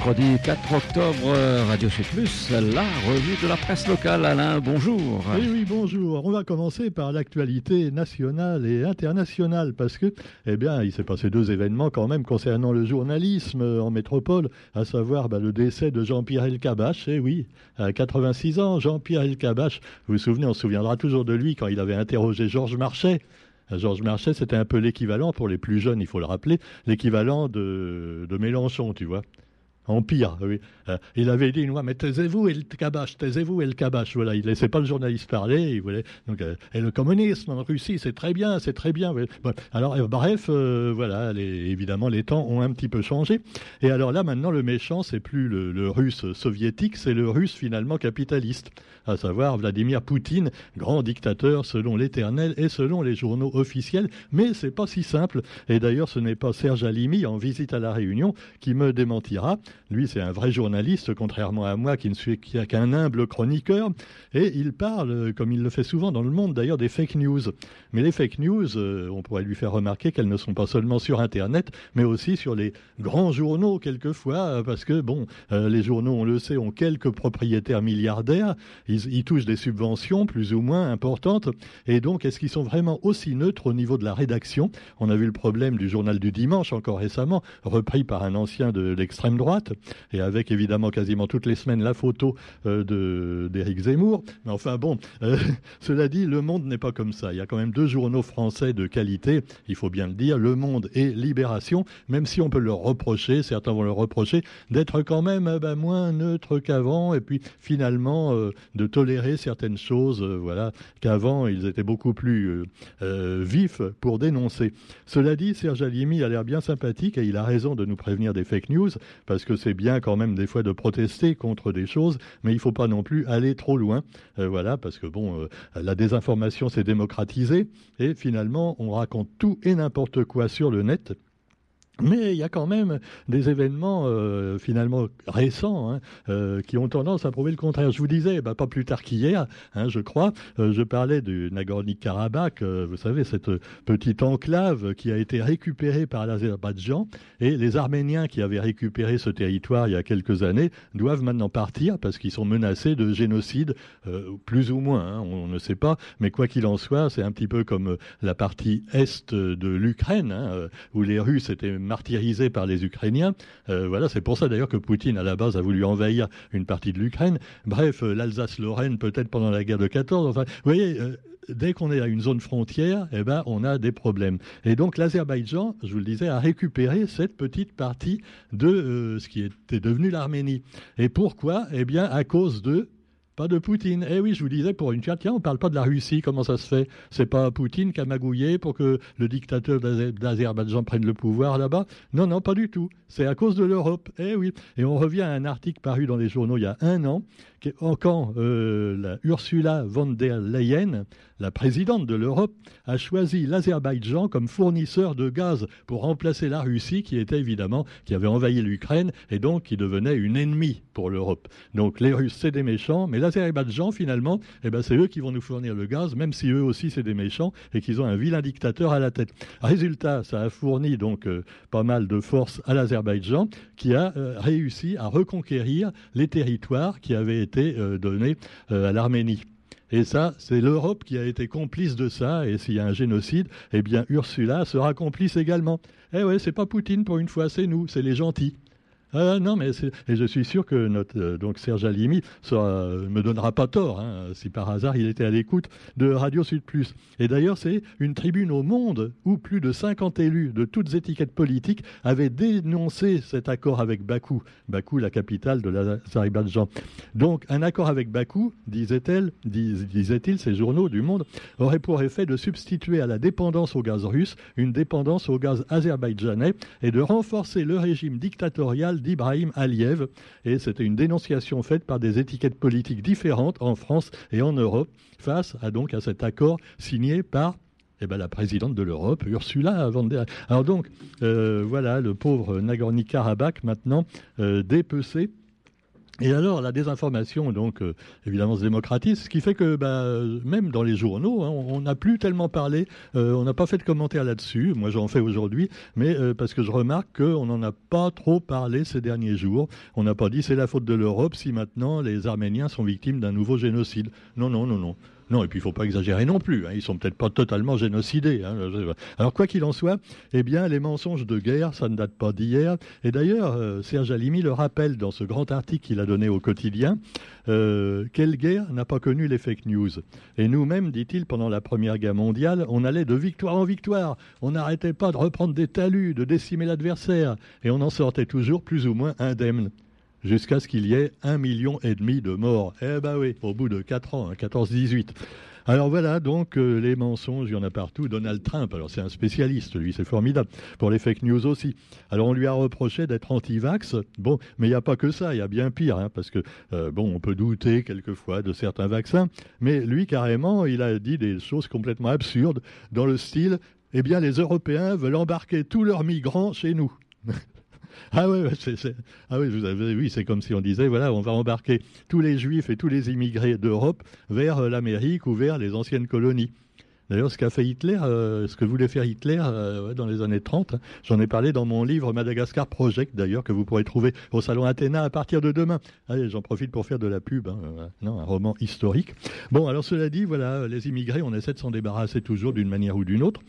mercredi 4 octobre, Radio Sud Plus, la revue de la presse locale. Alain, bonjour. Oui, oui, bonjour. On va commencer par l'actualité nationale et internationale parce que, eh bien, il s'est passé deux événements quand même concernant le journalisme en métropole, à savoir bah, le décès de Jean-Pierre Elkabach. Eh oui, à 86 ans, Jean-Pierre Elkabach. Vous vous souvenez, on se souviendra toujours de lui quand il avait interrogé Georges Marchais. Georges Marchais, c'était un peu l'équivalent, pour les plus jeunes, il faut le rappeler, l'équivalent de Mélenchon, tu vois. Empire, oui. Euh, il avait dit une fois, mais taisez-vous et le cabache, taisez-vous et le cabache. Voilà, il laissait pas le journaliste parler. Il voulait, euh, et le communisme en Russie, c'est très bien, c'est très bien. alors, euh, bref, voilà, évidemment, les temps ont un petit peu changé. Et alors là, maintenant, le méchant, c'est plus le, russe soviétique, c'est le russe finalement capitaliste, à savoir Vladimir Poutine, grand dictateur selon l'Éternel et selon les journaux officiels. Mais c'est pas si simple. Et d'ailleurs, ce n'est pas Serge Alimi en visite à la Réunion qui me démentira. Lui, c'est un vrai journaliste, contrairement à moi qui ne suis qu'un humble chroniqueur. Et il parle, comme il le fait souvent dans le monde d'ailleurs, des fake news. Mais les fake news, euh, on pourrait lui faire remarquer qu'elles ne sont pas seulement sur Internet, mais aussi sur les grands journaux quelquefois, parce que, bon, euh, les journaux, on le sait, ont quelques propriétaires milliardaires. Ils, ils touchent des subventions plus ou moins importantes. Et donc, est-ce qu'ils sont vraiment aussi neutres au niveau de la rédaction? On a vu le problème du journal du dimanche encore récemment, repris par un ancien de l'extrême droite et avec évidemment quasiment toutes les semaines la photo euh, d'Éric Zemmour. Mais enfin bon, euh, cela dit, Le Monde n'est pas comme ça. Il y a quand même deux journaux français de qualité, il faut bien le dire, Le Monde et Libération, même si on peut leur reprocher, certains vont leur reprocher, d'être quand même euh, bah, moins neutre qu'avant, et puis finalement de tolérer certaines choses, voilà, qu'avant ils étaient beaucoup plus vifs pour dénoncer. Cela dit, Serge Alimi a l'air bien sympathique et il a raison de nous prévenir des fake news, parce que c'est bien quand même des fois de protester contre des choses, mais il faut pas non plus aller trop loin. Euh, voilà, parce que bon, euh, la désinformation s'est démocratisée et finalement, on raconte tout et n'importe quoi sur le net. Mais il y a quand même des événements euh, finalement récents hein, euh, qui ont tendance à prouver le contraire. Je vous disais, bah, pas plus tard qu'hier, hein, je crois, euh, je parlais du Nagorno-Karabakh, vous savez, cette petite enclave qui a été récupérée par l'Azerbaïdjan, et les Arméniens qui avaient récupéré ce territoire il y a quelques années doivent maintenant partir parce qu'ils sont menacés de génocide, plus ou moins, hein, on, ne sait pas, mais quoi qu'il en soit, c'est un petit peu comme la partie est de l'Ukraine, où les Russes étaient martyrisés par les Ukrainiens. Euh, voilà, c'est pour ça d'ailleurs que Poutine, à la base, a voulu envahir une partie de l'Ukraine. Bref, euh, l'Alsace-Lorraine, peut-être pendant la guerre de 14. Enfin, vous voyez, euh, dès qu'on est à une zone frontière, eh ben, on a des problèmes. Et donc l'Azerbaïdjan, je vous le disais, a récupéré cette petite partie de ce qui était devenu l'Arménie. Et pourquoi? Eh bien, à cause de pas de Poutine. Eh oui, je vous disais, pour une fois, tiens, on parle pas de la Russie, comment ça se fait? C'est pas Poutine qui a magouillé pour que le dictateur d'Azerbaïdjan prenne le pouvoir là-bas? Non, non, pas du tout. C'est à cause de l'Europe. Eh oui. Et on revient à un article paru dans les journaux il y a un an, quand euh, la Ursula von der Leyen, la présidente de l'Europe, a choisi l'Azerbaïdjan comme fournisseur de gaz pour remplacer la Russie, qui était évidemment, qui avait envahi l'Ukraine et donc qui devenait une ennemie pour l'Europe. Donc les Russes, c'est des méchants, mais l'Azerbaïdjan, finalement, eh ben, c'est eux qui vont nous fournir le gaz, même si eux aussi, c'est des méchants et qu'ils ont un vilain dictateur à la tête. Résultat, ça a fourni donc euh, pas mal de force à l'Azerbaïdjan, qui a euh, réussi à reconquérir les territoires qui avaient été été euh, donné euh, à l'Arménie. Et ça, c'est l'Europe qui a été complice de ça. Et s'il y a un génocide, eh bien, Ursula sera complice également. Eh ouais, c'est pas Poutine pour une fois, c'est nous, c'est les gentils. Euh, non, mais je suis sûr que notre euh, donc Serge Alimi ne euh, me donnera pas tort hein, si par hasard il était à l'écoute de Radio Sud Plus. Et d'ailleurs, c'est une tribune au Monde où plus de 50 élus de toutes étiquettes politiques avaient dénoncé cet accord avec Bakou, Bakou, la capitale de l'Azerbaïdjan. Donc, un accord avec Bakou, disait-elle, disait-il, ces journaux du Monde, aurait pour effet de substituer à la dépendance au gaz russe une dépendance au gaz azerbaïdjanais et de renforcer le régime dictatorial d'Ibrahim Aliyev. Et c'était une dénonciation faite par des étiquettes politiques différentes en France et en Europe face à cet accord signé par eh ben, la présidente de l'Europe, Ursula von der Alors donc, euh, voilà, le pauvre Nagorno-Karabakh maintenant euh, dépecé Et alors, la désinformation, donc, euh, évidemment, se démocratise, ce qui fait que bah, même dans les journaux, hein, on n'a plus tellement parlé, euh, on n'a pas fait de commentaires là-dessus, moi j'en fais aujourd'hui, mais euh, parce que je remarque qu'on n'en a pas trop parlé ces derniers jours. On n'a pas dit c'est la faute de l'Europe si maintenant les Arméniens sont victimes d'un nouveau génocide. Non, non, non, non. Non, et puis il ne faut pas exagérer non plus. Hein. Ils sont peut-être pas totalement génocidés. Hein. Alors quoi qu'il en soit, eh bien les mensonges de guerre, ça ne date pas d'hier. Et d'ailleurs, euh, Serge Alimi le rappelle dans ce grand article qu'il a donné au quotidien. Euh, quelle guerre n'a pas connu les fake news? Et nous-mêmes, dit-il, pendant la Première Guerre mondiale, on allait de victoire en victoire. On n'arrêtait pas de reprendre des talus, de décimer l'adversaire, et on en sortait toujours plus ou moins indemne jusqu'à ce qu'il y ait un million et demi de morts. Eh ben oui, au bout de 4 ans, 14-18. Hein, alors voilà, donc euh, les mensonges, il y en a partout. Donald Trump, alors c'est un spécialiste, lui, c'est formidable. Pour les fake news aussi. Alors on lui a reproché d'être anti-vax. Bon, mais il n'y a pas que ça, il y a bien pire, hein, parce que, euh, bon, on peut douter quelquefois de certains vaccins, mais lui, carrément, il a dit des choses complètement absurdes, dans le style, eh bien, les Européens veulent embarquer tous leurs migrants chez nous. Ah oui, c'est, ah oui, vous avez, oui, c'est comme si on disait, voilà, on va embarquer tous les juifs et tous les immigrés d'Europe vers euh, l'Amérique ou vers les anciennes colonies. D'ailleurs, ce qu'a fait Hitler, euh, ce que voulait faire Hitler euh, dans les années 30, hein, j'en ai parlé dans mon livre Madagascar Project, d'ailleurs, que vous pourrez trouver au Salon Athéna à partir de demain. Allez, j'en profite pour faire de la pub, hein, non, un roman historique. Bon, alors cela dit, voilà, les immigrés, on essaie de s'en débarrasser toujours d'une manière ou d'une autre.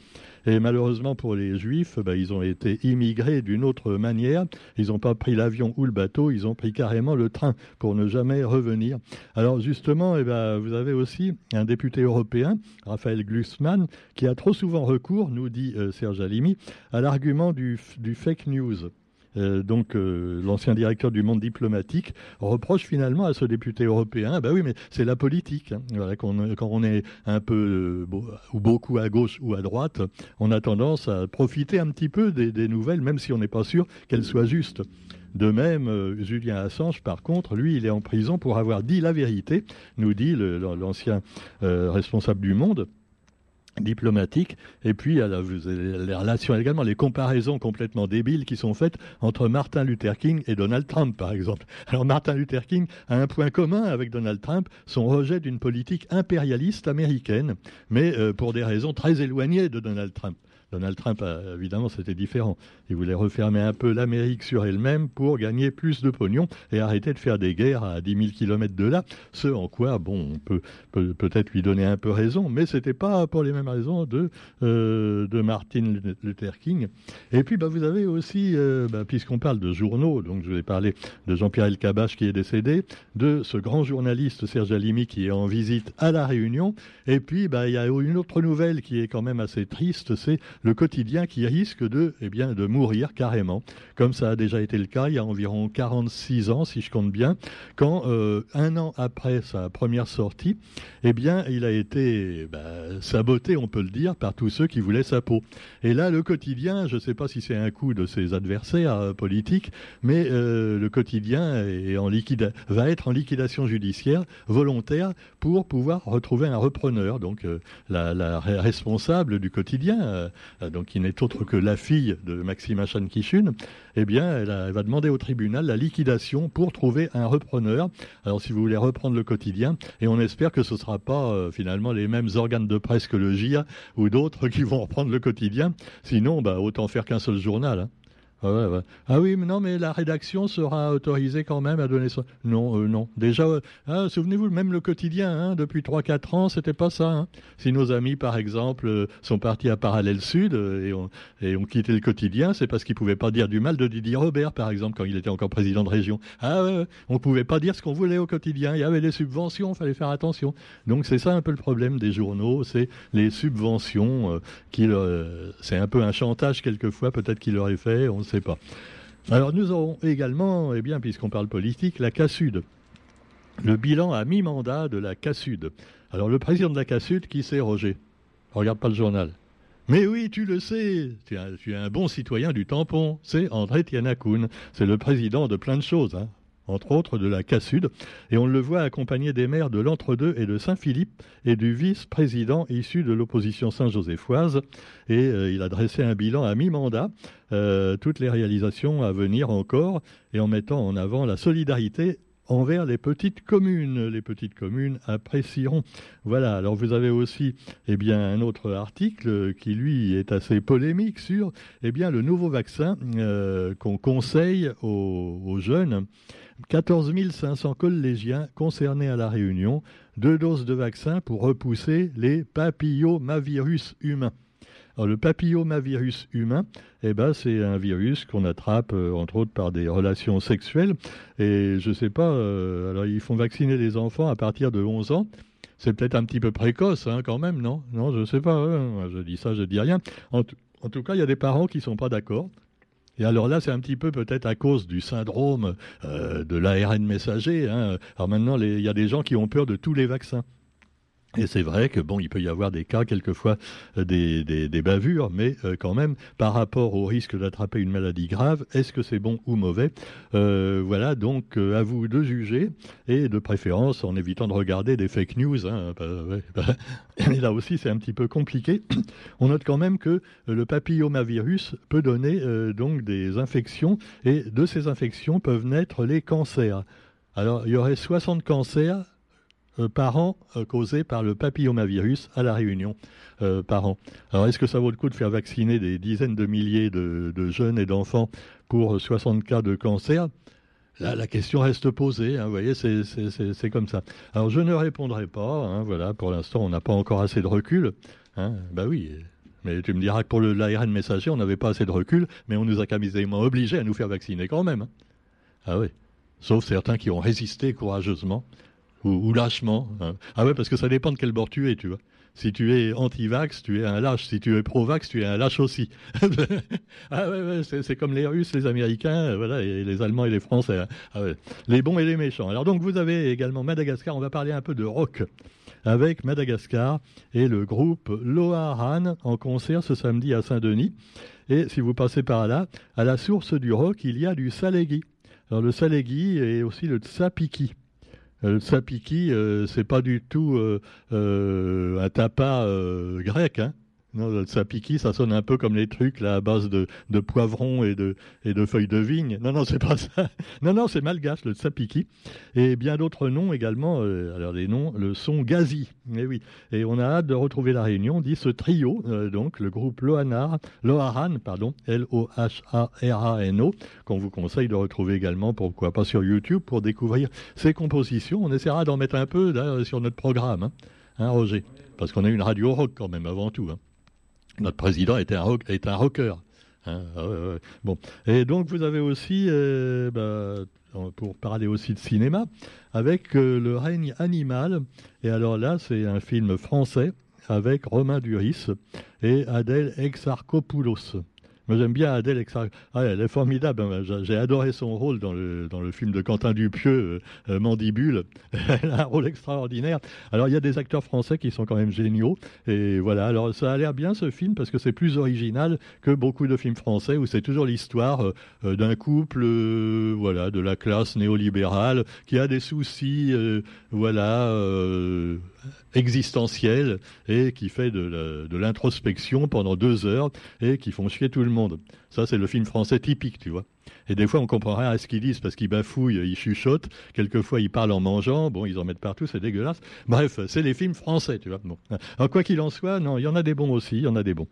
Et malheureusement pour les Juifs, bah, ils ont été immigrés d'une autre manière. Ils n'ont pas pris l'avion ou le bateau, ils ont pris carrément le train pour ne jamais revenir. Alors justement, eh ben, vous avez aussi un député européen, Raphaël Glucksmann, qui a trop souvent recours, nous dit euh, Serge Alimi, à l'argument du fake news. Euh, donc euh, l'ancien directeur du monde diplomatique, reproche finalement à ce député européen, bah oui, mais c'est la politique. Hein. quand, on, est un peu euh, ou beaucoup à gauche ou à droite, on a tendance à profiter un petit peu des, nouvelles, même si on n'est pas sûr qu'elles soient justes. De même, Julien Assange, par contre, lui, il est en prison pour avoir dit la vérité, nous dit l'ancien responsable du Monde diplomatique, et puis les relations également, les comparaisons complètement débiles qui sont faites entre Martin Luther King et Donald Trump, par exemple. Alors Martin Luther King a un point commun avec Donald Trump, son rejet d'une politique impérialiste américaine, mais euh, pour des raisons très éloignées de Donald Trump. Donald Trump, évidemment, c'était différent. Il voulait refermer un peu l'Amérique sur elle-même pour gagner plus de pognon et arrêter de faire des guerres à 10 000 kilomètres de là. Ce en quoi, bon, on peut peut-être lui donner un peu raison, mais c'était pas pour les mêmes raisons de, euh, Martin Luther King. Et puis, bah, vous avez aussi, euh, bah, puisqu'on parle de journaux, donc je vais parler de Jean-Pierre Elkabach qui est décédé, de ce grand journaliste Serge Alimi qui est en visite à La Réunion. Et puis, bah, il y a une autre nouvelle qui est quand même assez triste, c'est le quotidien qui risque de, eh bien, de mourir carrément, comme ça a déjà été le cas il y a environ 46 ans, si je compte bien, quand euh, un an après sa première sortie, eh bien, il a été bah, saboté, on peut le dire, par tous ceux qui voulaient sa peau. Et là, le quotidien, je ne sais pas si c'est un coup de ses adversaires euh, politiques, mais euh, le quotidien est en liquide, va être en liquidation judiciaire volontaire pour pouvoir retrouver un repreneur. Donc, la, la, responsable du quotidien euh, donc qui n'est autre que la fille de Maxima Kishun, eh bien, elle, va demander au tribunal la liquidation pour trouver un repreneur. Alors, si vous voulez reprendre le quotidien, et on espère que ce ne sera pas euh, finalement les mêmes organes de presse que le GIA ou d'autres qui vont reprendre le quotidien. Sinon, bah, autant faire qu'un seul journal. Hein. Ah, oui, non, mais la rédaction sera autorisée quand même à donner ça. Non, euh, non. Déjà, euh, ah, souvenez-vous, même le quotidien, hein, depuis 3-4 ans, c'était pas ça. Hein. Si nos amis, par exemple, euh, sont partis à Parallèle Sud et, ont, quitté le quotidien, c'est parce qu'ils pouvaient pas dire du mal de Didier Robert, par exemple, quand il était encore président de région. Ah ouais, on pouvait pas dire ce qu'on voulait au quotidien. Il y avait des subventions, il fallait faire attention. Donc c'est ça un peu le problème des journaux, c'est les subventions. qui, c'est un peu un chantage quelquefois, peut-être qu'il aurait fait. On Alors nous aurons également, eh bien, puisqu'on parle politique, la CASUD. Le bilan à mi-mandat de la CASUD. Alors le président de la CASUD, qui c'est Roger? Regarde pas le journal. Mais oui, tu le sais, tu es, un, bon citoyen du tampon. C'est André Tianakoun. C'est le président de plein de choses. Hein entre autres de la Cassud, et on le voit accompagné des maires de l'Entre-deux et de Saint-Philippe et du vice-président issu de l'opposition saint-joséphoise, et euh, il a dressé un bilan à mi-mandat, euh, toutes les réalisations à venir encore, et en mettant en avant la solidarité envers les petites communes. Les petites communes apprécieront. Voilà, alors vous avez aussi eh bien, un autre article qui, lui, est assez polémique sur eh bien, le nouveau vaccin euh, qu'on conseille aux, jeunes. 14 500 collégiens concernés à La Réunion, deux doses de vaccin pour repousser les papillomavirus humains. Alors, le papillomavirus humain, eh ben, c'est un virus qu'on attrape, euh, entre autres, par des relations sexuelles. Et je ne sais pas, euh, alors ils font vacciner les enfants à partir de 11 ans. C'est peut-être un petit peu précoce, hein, quand même, non? Non, je ne sais pas. Hein. Je dis ça, je dis rien. En, tout cas, il y a des parents qui ne sont pas d'accord. Et alors là, c'est un petit peu peut-être à cause du syndrome euh, de l'ARN messager. Hein. Alors maintenant, il y a des gens qui ont peur de tous les vaccins. Et c'est vrai que bon, il peut y avoir des cas quelquefois euh, des, des, bavures, mais euh, quand même, par rapport au risque d'attraper une maladie grave, est-ce que c'est bon ou mauvais? Euh, Voilà, donc à vous de juger et de préférence en évitant de regarder des fake news. Hein, bah, bah, et là aussi, c'est un petit peu compliqué. On note quand même que le papillomavirus peut donner donc des infections et de ces infections peuvent naître les cancers. Alors, il y aurait 60 cancers par an euh, causés par le papillomavirus à La Réunion euh, par an. Alors est-ce que ça vaut le coup de faire vacciner des dizaines de milliers de, jeunes et d'enfants pour 60 cas de cancer? La question reste posée, hein, vous voyez, c'est comme ça. Alors je ne répondrai pas, hein, voilà, pour l'instant on n'a pas encore assez de recul. Hein, bah oui, mais tu me diras que pour l'ARN messager, on n'avait pas assez de recul, mais on nous a quasiment obligés à nous faire vacciner quand même. Hein. Ah oui, sauf certains qui ont résisté courageusement ou, lâchement. Hein. Ah ouais, parce que ça dépend de quel bord tu es, tu vois. Si tu es anti-vax, tu es un lâche. Si tu es pro-vax, tu es un lâche aussi. ah ouais, ouais c'est comme les Russes, les Américains, euh, voilà, et les Allemands et les Français. Hein. Ah. Les bons et les méchants. Alors donc vous avez également Madagascar. On va parler un peu de rock avec Madagascar et le groupe Loaran en concert ce samedi à Saint-Denis. Et si vous passez par là, à la source du rock, il y a du Salégui. Alors le Salégui et aussi le Tsapiki. Le sapiki, euh, c'est pas du tout euh, euh, un tapas grec, hein. Non, le sapiki, ça sonne un peu comme les trucs là à base de, poivrons et de, et de feuilles de vigne. Non, non, c'est pas ça. Non, non, c'est malgache, le sapiki. Et bien d'autres noms également. Euh, alors les noms, le son Gazi. Et eh oui. Et on a hâte de retrouver la réunion, dit ce trio, euh, donc le groupe Lohanar, Loharan, pardon, L-O-H-A-R-A-N-O, qu'on vous conseille de retrouver également, pourquoi pas sur YouTube, pour découvrir ses compositions. On essaiera d'en mettre un peu sur notre programme, hein, hein Roger? Parce qu'on a une radio rock quand même avant tout. Hein. Notre président était un, est un rocker. Hein, bon. Et donc vous avez aussi, euh, bah, pour parler aussi de cinéma, avec euh, Le règne animal. Et alors là, c'est un film français avec Romain Duris et Adèle Exarchopoulos. J'aime bien Adèle ah, elle est formidable. Hein. J'ai adoré son rôle dans le, dans le film de Quentin Dupieux, euh, euh, Mandibule. elle a un rôle extraordinaire. Alors, il y a des acteurs français qui sont quand même géniaux. Et voilà. Alors, ça a l'air bien ce film parce que c'est plus original que beaucoup de films français où c'est toujours l'histoire euh, d'un couple, voilà, de la classe néolibérale qui a des soucis, voilà existentiel et qui fait de l'introspection pendant deux heures et qui font chier tout le monde. Ça, c'est le film français typique, tu vois. Et des fois, on comprend rien à ce qu'ils disent parce qu'ils bafouillent, ils chuchotent. Quelquefois, ils parlent en mangeant. Bon, ils en mettent partout, c'est dégueulasse. Bref, c'est les films français, tu vois. Bon. Alors, quoi qu'il en soit, non, il y en a des bons aussi, il y en a des bons.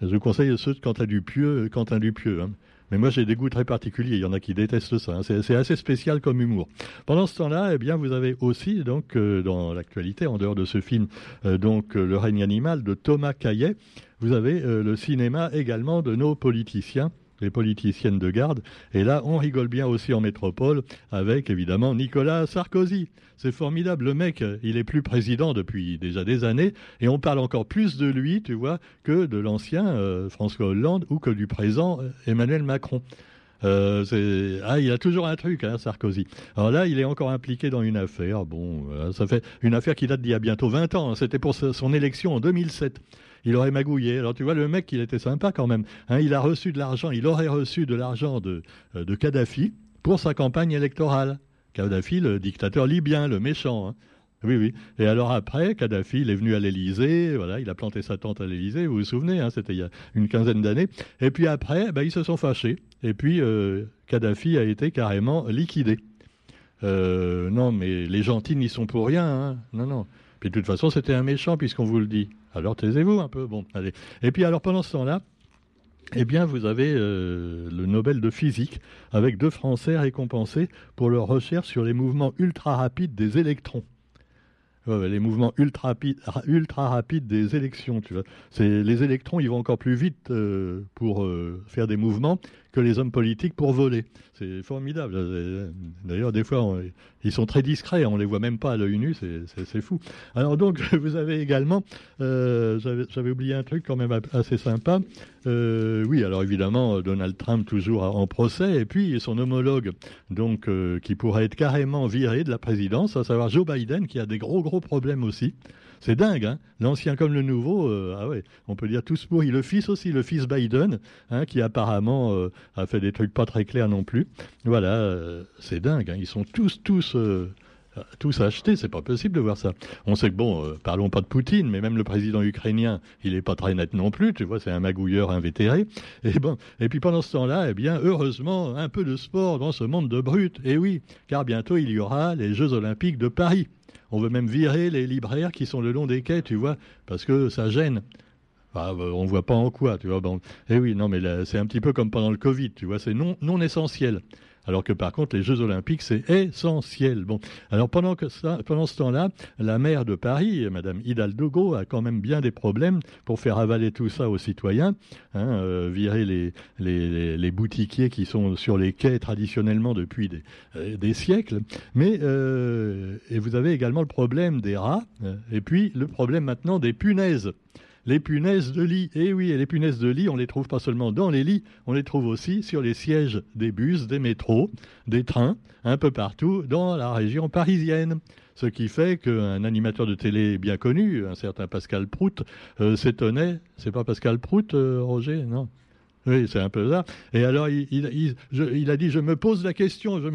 Je vous conseille ceux de Quentin Dupieux, Quentin Dupieux. Hein. Mais moi, j'ai des goûts très particuliers. Il y en a qui détestent ça. Hein. C'est assez spécial comme humour. Pendant ce temps-là, eh bien, vous avez aussi, donc, euh, dans l'actualité, en dehors de ce film, euh, donc, euh, Le règne animal de Thomas Caillet, vous avez le cinéma également de nos politiciens les politiciennes de garde. Et là, on rigole bien aussi en métropole avec évidemment Nicolas Sarkozy. C'est formidable, le mec, il est plus président depuis déjà des années et on parle encore plus de lui, tu vois, que de l'ancien euh, François Hollande ou que du présent euh, Emmanuel Macron. Euh, ah, il a toujours un truc, hein, Sarkozy. Alors là, il est encore impliqué dans une affaire. Bon, ça fait une affaire qui date d'il y a bientôt 20 ans. Hein. C'était pour son élection en 2007 il aurait magouillé. Alors tu vois, le mec, il était sympa quand même. Hein. il a reçu de l'argent, il aurait reçu de l'argent de, euh, de Kadhafi pour sa campagne électorale. Kadhafi, le dictateur libyen, le méchant. Oui, oui. Et alors après, Kadhafi, il est venu à l'Élysée, voilà, il a planté sa tente à l'Élysée, vous vous souvenez, hein, c'était il y a une quinzaine d'années. Et puis après, ben, ils se sont fâchés. Et puis, euh, Kadhafi a été carrément liquidé. non, mais les gentils n'y sont pour rien. Hein. Non, non. Puis de toute façon, c'était un méchant puisqu'on vous le dit. Alors taisez-vous un peu. Bon, allez. Et puis alors pendant ce temps-là, eh bien, vous avez le Nobel de physique avec deux Français récompensés pour leur recherche sur les mouvements ultra rapides des électrons les mouvements ultra, ultra rapides des élections. Tu vois. Les électrons, ils vont encore plus vite euh, pour euh, faire des mouvements que les hommes politiques pour voler. C'est formidable. D'ailleurs, des fois, ils sont très discrets, on les voit même pas à l'œil nu, c'est fou. Alors donc, vous avez également, euh, j'avais oublié un truc quand même assez sympa. Euh, oui, alors évidemment, Donald Trump toujours en procès, et puis son homologue, donc euh, qui pourrait être carrément viré de la présidence, à savoir Joe Biden, qui a des gros gros problèmes aussi. C'est dingue, hein L'ancien comme le nouveau, euh, ah on peut dire tous pourris. Le fils aussi, le fils Biden, hein, qui apparemment euh, a fait des trucs pas très clairs non plus. Voilà, euh, c'est dingue. Hein. Ils sont tous, tous tous achetés, c'est pas possible de voir ça. On sait que bon, parlons pas de Poutine, mais même le président ukrainien, il est pas très net non plus, tu vois, c'est un magouilleur invétéré. Et bon, et puis pendant ce temps-là, eh bien, heureusement, un peu de sport dans ce monde de brutes. Et oui, car bientôt il y aura les Jeux Olympiques de Paris. On veut même virer les libraires qui sont le long des quais, tu vois, parce que ça gêne. Enfin, euh, on voit pas en quoi, tu vois. Bon. Eh oui, non, mais c'est un petit peu comme pendant le Covid, tu vois, c'est non, non essentiel. Alors que par contre, les Jeux Olympiques, c'est essentiel. Bon, alors pendant, que ça, pendant ce temps-là, la maire de Paris, Madame Hidalgo, a quand même bien des problèmes pour faire avaler tout ça aux citoyens, hein, euh, virer les, les, boutiquiers qui sont sur les quais traditionnellement depuis des, euh, siècles. Mais euh, et vous avez également le problème des rats, et puis le problème maintenant des punaises les punaises de lit. Eh oui, les punaises de lit, on les trouve pas seulement dans les lits, on les trouve aussi sur les sièges des bus, des métros, des trains, un peu partout dans la région parisienne. Ce qui fait qu'un animateur de télé bien connu, un certain Pascal Prout, euh, s'étonnait. C'est pas Pascal Prout, euh, Roger Non? Oui, c'est un peu ça. Et alors, il, a dit, je me pose la question, je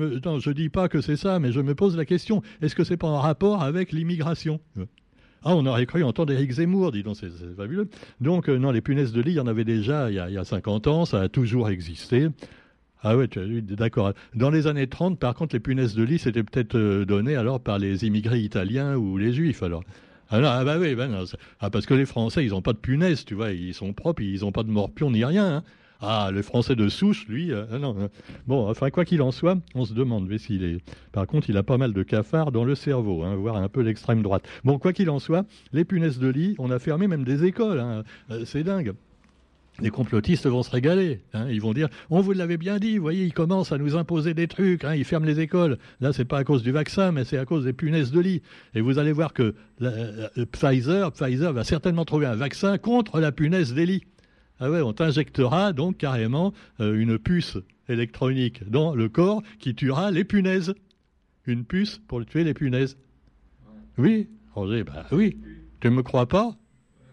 ne dis pas que c'est ça, mais je me pose la question, est-ce que c'est pas en rapport avec l'immigration? Ah, on aurait cru entendre Éric Zemmour, dis donc, c'est fabuleux. Donc, euh, non, les punaises de lit, il y en avait déjà il y, a, 50 ans, ça a toujours existé. Ah ouais, d'accord. Dans les années 30, par contre, les punaises de lit, c'était peut-être euh, donné alors par les immigrés italiens ou les juifs, alors. Ah, non, ah bah oui, ben ah, parce que les Français, ils n'ont pas de punaises, tu vois, ils sont propres, ils n'ont pas de morpion ni rien. Hein. Ah, le français de souche, lui, euh, ah non. Hein. Bon, enfin, quoi qu'il en soit, on se demande s'il est. Par contre, il a pas mal de cafards dans le cerveau, hein, voire un peu l'extrême droite. Bon, quoi qu'il en soit, les punaises de lit, on a fermé même des écoles. Hein. Euh, c'est dingue. Les complotistes vont se régaler. Ils vont dire On vous l'avait bien dit, vous voyez, ils commencent à nous imposer des trucs, ils ferment les écoles. Là, c'est pas à cause du vaccin, mais c'est à cause des punaises de lit. Et vous allez voir que euh, Pfizer, Pfizer va certainement trouver un vaccin contre la punaise des lits. Ah ouais, on t'injectera donc carrément euh, une puce électronique dans le corps qui tuera les punaises. Une puce pour tuer les punaises. Oui, Roger, bah oui. Tu ne me crois pas?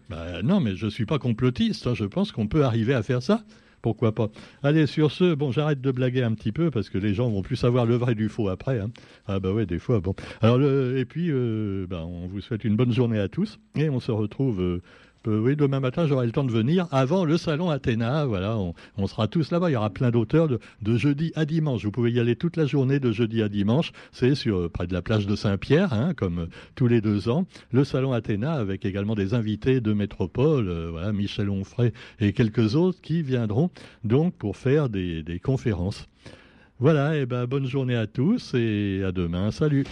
Bah non, mais je ne suis pas complotiste. Hein. Je pense qu'on peut arriver à faire ça. Pourquoi pas? Allez, sur ce, bon, j'arrête de blaguer un petit peu parce que les gens vont plus savoir le vrai du faux après. Hein. Ah bah ouais, des fois, bon. Alors, et puis, euh, bah, on vous souhaite une bonne journée à tous et on se retrouve... Euh, euh, oui, demain matin, j'aurai le temps de venir avant le salon Athéna. Voilà, on, sera tous là-bas. Il y aura plein d'auteurs de, jeudi à dimanche. Vous pouvez y aller toute la journée de jeudi à dimanche. C'est sur euh, près de la plage de Saint-Pierre, hein, comme euh, tous les deux ans. Le salon Athéna avec également des invités de métropole, Michel Onfray et quelques autres qui viendront donc pour faire des, conférences. Voilà, et ben bonne journée à tous et à demain. Salut.